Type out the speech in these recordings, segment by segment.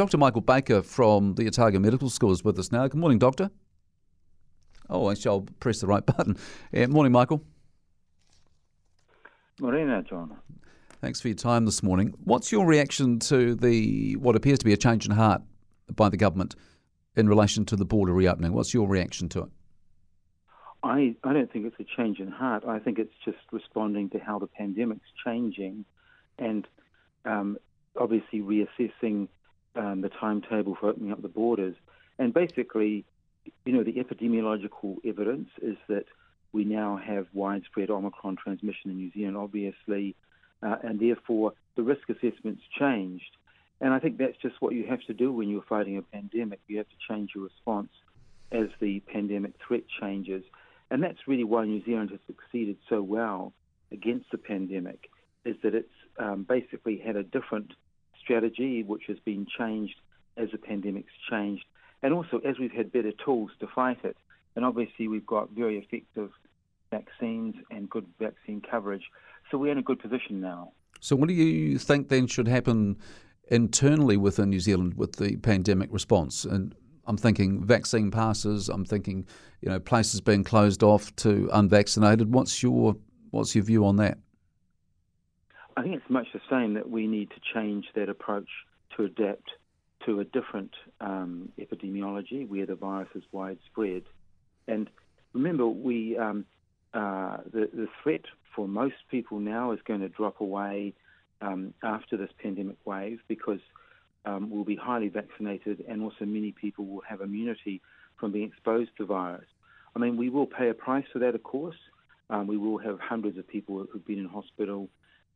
Dr. Michael Baker from the Otago Medical School is with us now. Good morning, Doctor. Oh, I'll press the right button. Yeah, morning, Michael. Morena, John. Thanks for your time this morning. What's your reaction to the what appears to be a change in heart by the government in relation to the border reopening? What's your reaction to it? I, I don't think it's a change in heart. I think it's just responding to how the pandemic's changing and um, obviously reassessing um, the timetable for opening up the borders. And basically, you know, the epidemiological evidence is that we now have widespread Omicron transmission in New Zealand, obviously, uh, and therefore the risk assessment's changed. And I think that's just what you have to do when you're fighting a pandemic. You have to change your response as the pandemic threat changes. And that's really why New Zealand has succeeded so well against the pandemic, is that it's um, basically had a different strategy which has been changed as the pandemic's changed, and also as we've had better tools to fight it. And obviously, we've got very effective vaccines and good vaccine coverage. So we're in a good position now. So, what do you think then should happen internally within New Zealand with the pandemic response? And I'm thinking vaccine passes. I'm thinking, you know, places being closed off to unvaccinated. What's your what's your view on that? I think it's much the same that we need to change that approach to adapt to a different um, epidemiology where the virus is widespread. And remember, we um, uh, the, the threat for most people now is going to drop away um, after this pandemic wave because um, will be highly vaccinated and also many people will have immunity from being exposed to virus. I mean, we will pay a price for that, of course. Um, we will have hundreds of people who've been in hospital.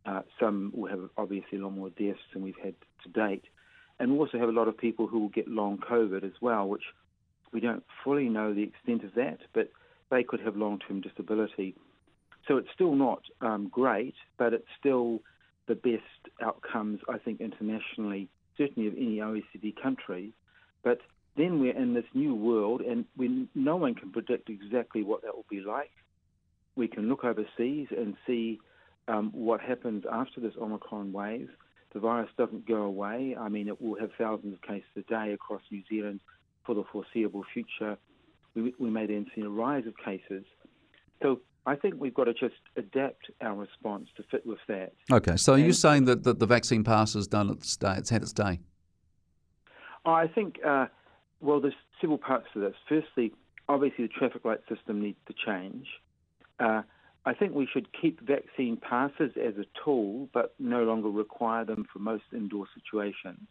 Uh, some will have obviously a lot more deaths than we've had to date. And we also have a lot of people who will get long COVID as well, which we don't fully know the extent of that, but they could have long term disability. So it's still not um, great, but it's still the best outcomes, I think, internationally certainly of any OECD country. But then we're in this new world, and no one can predict exactly what that will be like. We can look overseas and see um, what happens after this Omicron wave. The virus doesn't go away. I mean, it will have thousands of cases a day across New Zealand for the foreseeable future. We, we may then see a rise of cases. So I think we've got to just adapt our response to fit with that. Okay, so are you saying that, that the vaccine pass has done its day, it's had its day? I think, uh, well, there's several parts to this. Firstly, obviously the traffic light system needs to change. Uh, I think we should keep vaccine passes as a tool, but no longer require them for most indoor situations.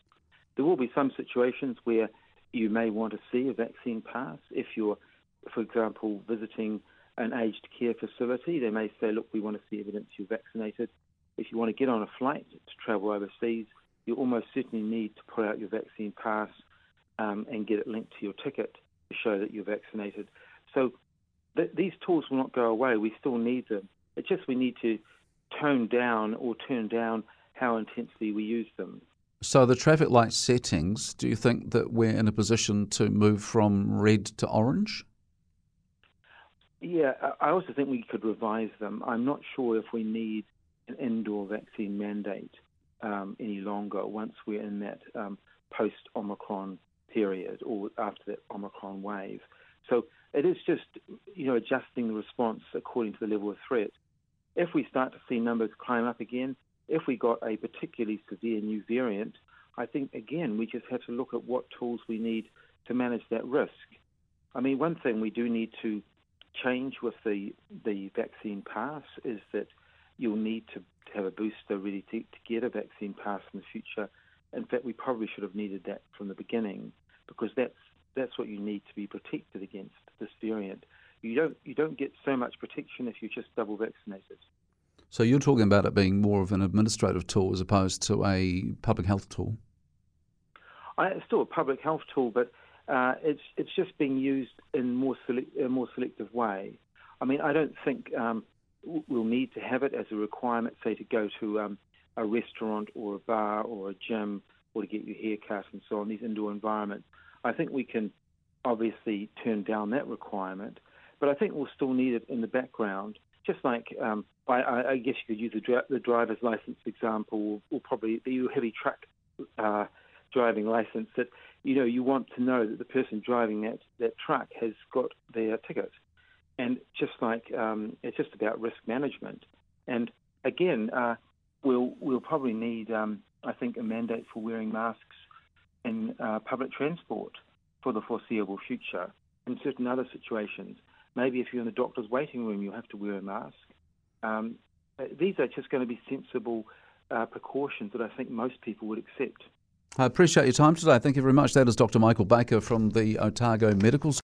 There will be some situations where you may want to see a vaccine pass if you're, for example, visiting an aged care facility. They may say, look, we want to see evidence you're vaccinated. If you want to get on a flight to travel overseas, you almost certainly need to pull out your vaccine pass um, and get it linked to your ticket to show that you're vaccinated. So th- these tools will not go away. We still need them. It's just we need to tone down or turn down how intensely we use them. So the traffic light settings, do you think that we're in a position to move from red to orange? Yeah, I also think we could revise them. I'm not sure if we need an indoor vaccine mandate um, any longer once we're in that um, post Omicron period or after that Omicron wave. So it is just you know adjusting the response according to the level of threat. If we start to see numbers climb up again, if we got a particularly severe new variant, I think again we just have to look at what tools we need to manage that risk. I mean, one thing we do need to change with the the vaccine pass is that you'll need to, have a booster ready to, to get a vaccine pass in the future. In fact, we probably should have needed that from the beginning because that's that's what you need to be protected against this variant. You don't you don't get so much protection if you're just double vaccinated. So you're talking about it being more of an administrative tool as opposed to a public health tool. I, it's still a public health tool, but uh, it's it's just being used in more sele- a more selective way. I mean, I don't think um, we'll need to have it as a requirement, say, to go to um, a restaurant or a bar or a gym or to get your hair cut and so on. These indoor environments. I think we can obviously turn down that requirement, but I think we'll still need it in the background. Just like um, I, I, guess you could use the, dri- the driver's license example, or, probably the heavy truck uh, driving license that you know you want to know that the person driving that that truck has got their ticket, and just like um, it's just about risk management. And again, uh, we'll we'll probably need um, I think a mandate for wearing masks in uh, public transport for the foreseeable future. In certain other situations, maybe if you're in the doctor's waiting room, you'll have to wear a mask. Um, these are just going to be sensible uh, precautions that I think most people would accept. I appreciate your time today. Thank you very much. That is Dr. Michael Baker from the Otago Medical School.